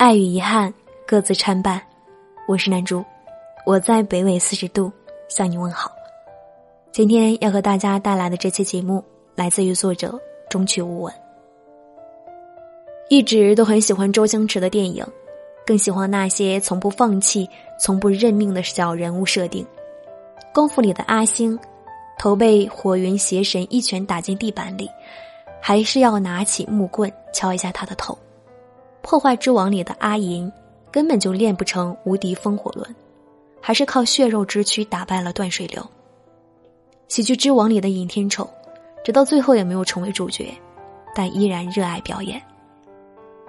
爱与遗憾各自参半。我是南珠，我在北纬四十度向你问好。今天要和大家带来的这期节目来自于作者中曲无闻。一直都很喜欢周星驰的电影，更喜欢那些从不放弃、从不认命的小人物设定。功夫里的阿星，头被火云邪神一拳打进地板里，还是要拿起木棍敲一下他的头。破坏之王里的阿银，根本就练不成无敌风火轮，还是靠血肉之躯打败了断水流。喜剧之王里的尹天仇，直到最后也没有成为主角，但依然热爱表演。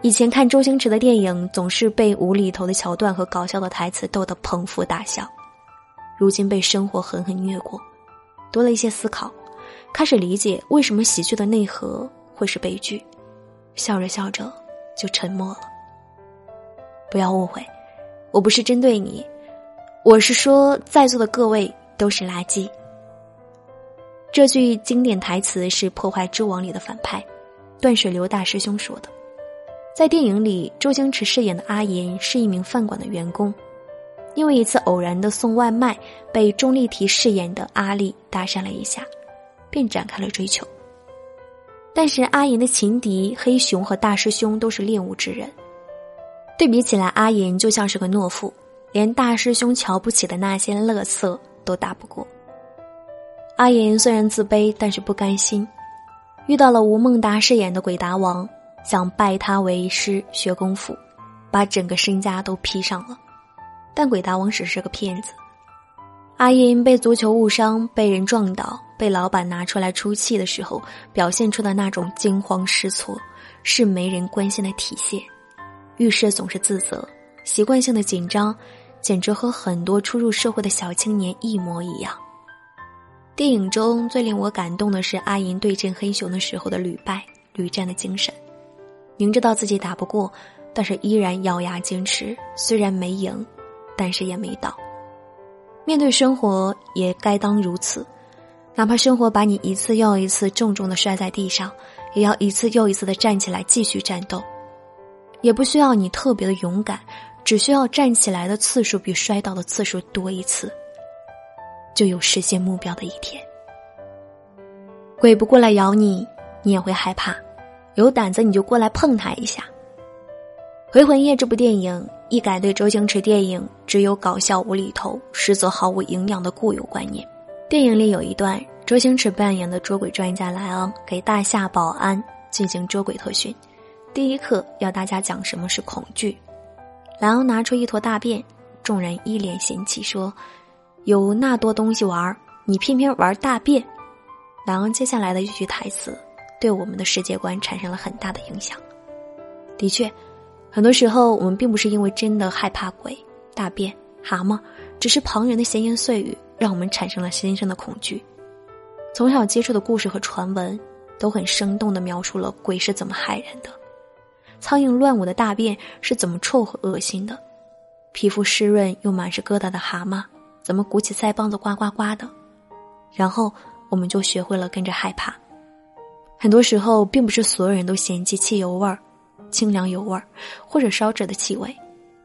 以前看周星驰的电影，总是被无厘头的桥段和搞笑的台词逗得捧腹大笑，如今被生活狠狠虐过，多了一些思考，开始理解为什么喜剧的内核会是悲剧，笑着笑着。就沉默了。不要误会，我不是针对你，我是说在座的各位都是垃圾。这句经典台词是《破坏之王》里的反派断水流大师兄说的。在电影里，周星驰饰演的阿银是一名饭馆的员工，因为一次偶然的送外卖，被钟丽缇饰演的阿丽搭讪了一下，便展开了追求。但是阿银的情敌黑熊和大师兄都是练武之人，对比起来，阿银就像是个懦夫，连大师兄瞧不起的那些乐色都打不过。阿银虽然自卑，但是不甘心，遇到了吴孟达饰演的鬼达王，想拜他为师学功夫，把整个身家都披上了，但鬼达王只是个骗子。阿银被足球误伤，被人撞倒。被老板拿出来出气的时候，表现出的那种惊慌失措，是没人关心的体现。遇事总是自责，习惯性的紧张，简直和很多初入社会的小青年一模一样。电影中最令我感动的是阿银对阵黑熊的时候的屡败屡战的精神，明知道自己打不过，但是依然咬牙坚持。虽然没赢，但是也没倒。面对生活，也该当如此。哪怕生活把你一次又一次重重的摔在地上，也要一次又一次的站起来继续战斗。也不需要你特别的勇敢，只需要站起来的次数比摔倒的次数多一次，就有实现目标的一天。鬼不过来咬你，你也会害怕；有胆子你就过来碰他一下。《回魂夜》这部电影一改对周星驰电影只有搞笑无厘头，实则毫无营养的固有观念。电影里有一段，周星驰扮演的捉鬼专家莱昂给大厦保安进行捉鬼特训，第一课要大家讲什么是恐惧。莱昂拿出一坨大便，众人一脸嫌弃说：“有那多东西玩，你偏偏玩大便。”莱昂接下来的一句台词，对我们的世界观产生了很大的影响。的确，很多时候我们并不是因为真的害怕鬼、大便、蛤蟆，只是旁人的闲言碎语。让我们产生了心生的恐惧。从小接触的故事和传闻，都很生动的描述了鬼是怎么害人的。苍蝇乱舞的大便是怎么臭和恶心的，皮肤湿润又满是疙瘩的蛤蟆，怎么鼓起腮帮子呱呱呱的。然后我们就学会了跟着害怕。很多时候，并不是所有人都嫌弃汽油味儿、清凉油味儿或者烧纸的气味，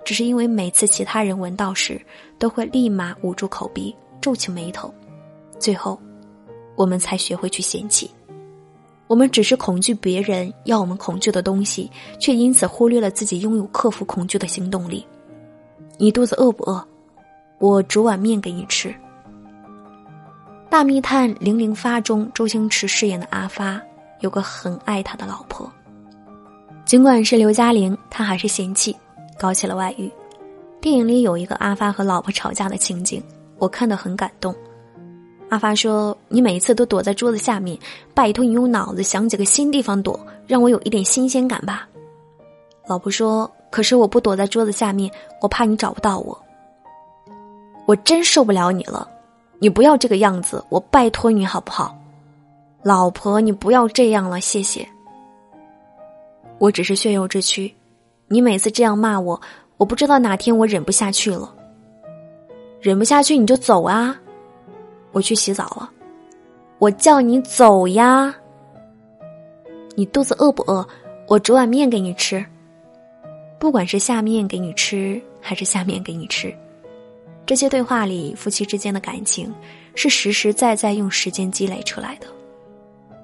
只是因为每次其他人闻到时，都会立马捂住口鼻。皱起眉头，最后，我们才学会去嫌弃。我们只是恐惧别人要我们恐惧的东西，却因此忽略了自己拥有克服恐惧的行动力。你肚子饿不饿？我煮碗面给你吃。《大密探零零发》中，周星驰饰演的阿发有个很爱他的老婆，尽管是刘嘉玲，他还是嫌弃，搞起了外遇。电影里有一个阿发和老婆吵架的情景。我看得很感动。阿发说：“你每一次都躲在桌子下面，拜托你用脑子想几个新地方躲，让我有一点新鲜感吧。”老婆说：“可是我不躲在桌子下面，我怕你找不到我。我真受不了你了，你不要这个样子，我拜托你好不好？老婆，你不要这样了，谢谢。我只是血肉之躯，你每次这样骂我，我不知道哪天我忍不下去了。”忍不下去你就走啊！我去洗澡了。我叫你走呀！你肚子饿不饿？我煮碗面给你吃。不管是下面给你吃，还是下面给你吃。这些对话里，夫妻之间的感情是实实在在用时间积累出来的。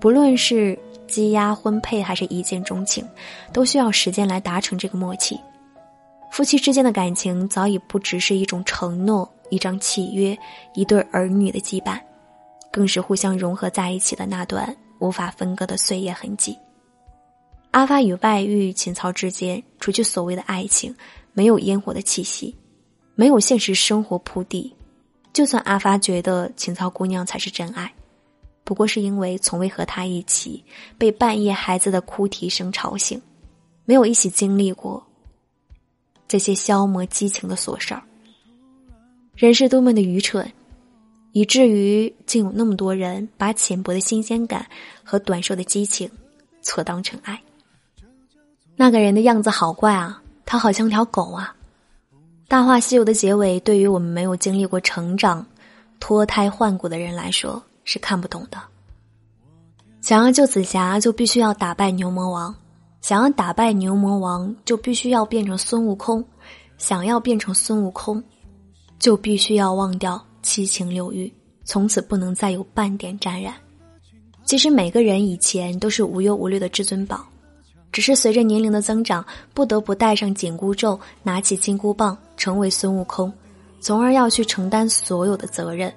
不论是积压婚配，还是一见钟情，都需要时间来达成这个默契。夫妻之间的感情早已不只是一种承诺、一张契约、一对儿女的羁绊，更是互相融合在一起的那段无法分割的岁月痕迹。阿发与外遇、情操之间，除去所谓的爱情，没有烟火的气息，没有现实生活铺地。就算阿发觉得秦操姑娘才是真爱，不过是因为从未和他一起被半夜孩子的哭啼声吵醒，没有一起经历过。这些消磨激情的琐事儿，人是多么的愚蠢，以至于竟有那么多人把浅薄的新鲜感和短寿的激情错当成爱。那个人的样子好怪啊，他好像条狗啊！《大话西游》的结尾，对于我们没有经历过成长、脱胎换骨的人来说是看不懂的。想要救紫霞，就必须要打败牛魔王。想要打败牛魔王，就必须要变成孙悟空；想要变成孙悟空，就必须要忘掉七情六欲，从此不能再有半点沾染。其实每个人以前都是无忧无虑的至尊宝，只是随着年龄的增长，不得不戴上紧箍咒，拿起金箍棒，成为孙悟空，从而要去承担所有的责任。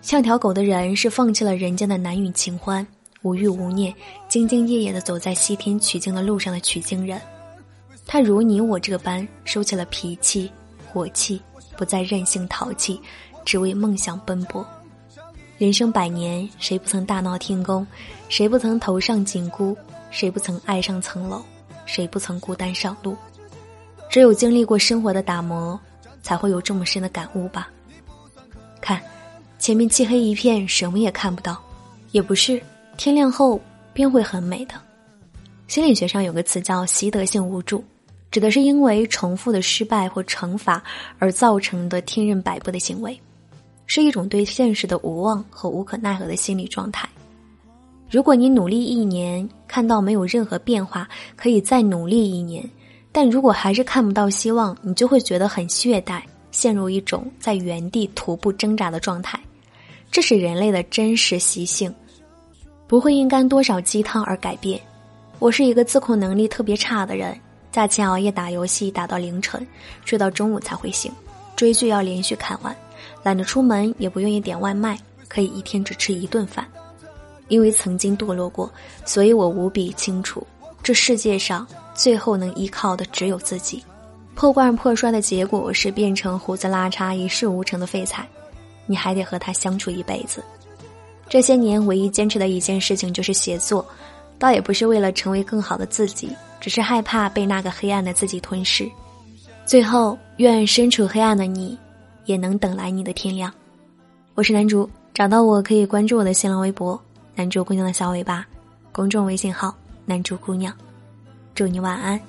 像条狗的人，是放弃了人间的男女情欢。无欲无念，兢兢业业的走在西天取经的路上的取经人，他如你我这般收起了脾气、火气，不再任性淘气，只为梦想奔波。人生百年，谁不曾大闹天宫？谁不曾头上紧箍？谁不曾爱上层楼？谁不曾孤单上路？只有经历过生活的打磨，才会有这么深的感悟吧。看，前面漆黑一片，什么也看不到，也不是。天亮后便会很美的。心理学上有个词叫习得性无助，指的是因为重复的失败或惩罚而造成的天人摆布的行为，是一种对现实的无望和无可奈何的心理状态。如果你努力一年，看到没有任何变化，可以再努力一年；但如果还是看不到希望，你就会觉得很懈怠，陷入一种在原地徒步挣扎的状态。这是人类的真实习性。不会因干多少鸡汤而改变。我是一个自控能力特别差的人，假期熬夜打游戏打到凌晨，睡到中午才会醒。追剧要连续看完，懒得出门，也不愿意点外卖，可以一天只吃一顿饭。因为曾经堕落过，所以我无比清楚，这世界上最后能依靠的只有自己。破罐破摔的结果是变成胡子拉碴、一事无成的废材，你还得和他相处一辈子。这些年唯一坚持的一件事情就是写作，倒也不是为了成为更好的自己，只是害怕被那个黑暗的自己吞噬。最后，愿身处黑暗的你，也能等来你的天亮。我是男主，找到我可以关注我的新浪微博“男主姑娘的小尾巴”，公众微信号“男主姑娘”。祝你晚安。